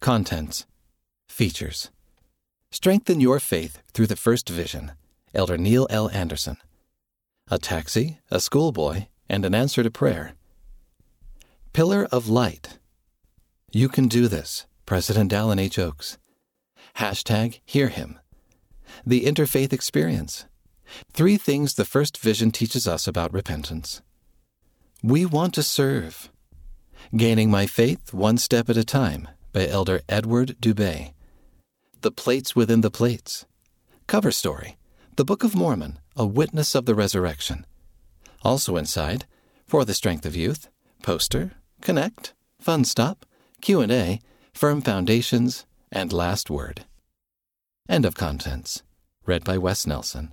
Contents Features Strengthen Your Faith Through the First Vision, Elder Neil L. Andersen. A Taxi, a Schoolboy, and an Answer to Prayer. Pillar of Light. You Can Do This, President Dallin H. Oaks. Hashtag Hear Him. The Interfaith Experience. Three things the First Vision teaches us about repentance. We want to serve. Gaining My Faith One Step at a Time by Elder Edward Dubé. The Plates Within the Plates. Cover story The Book of Mormon, a witness of the resurrection. Also inside, For the Strength of Youth, poster, Connect, Fun Stop, Q&A, Firm Foundations, and Last Word. End of contents. Read by Wes Nelson.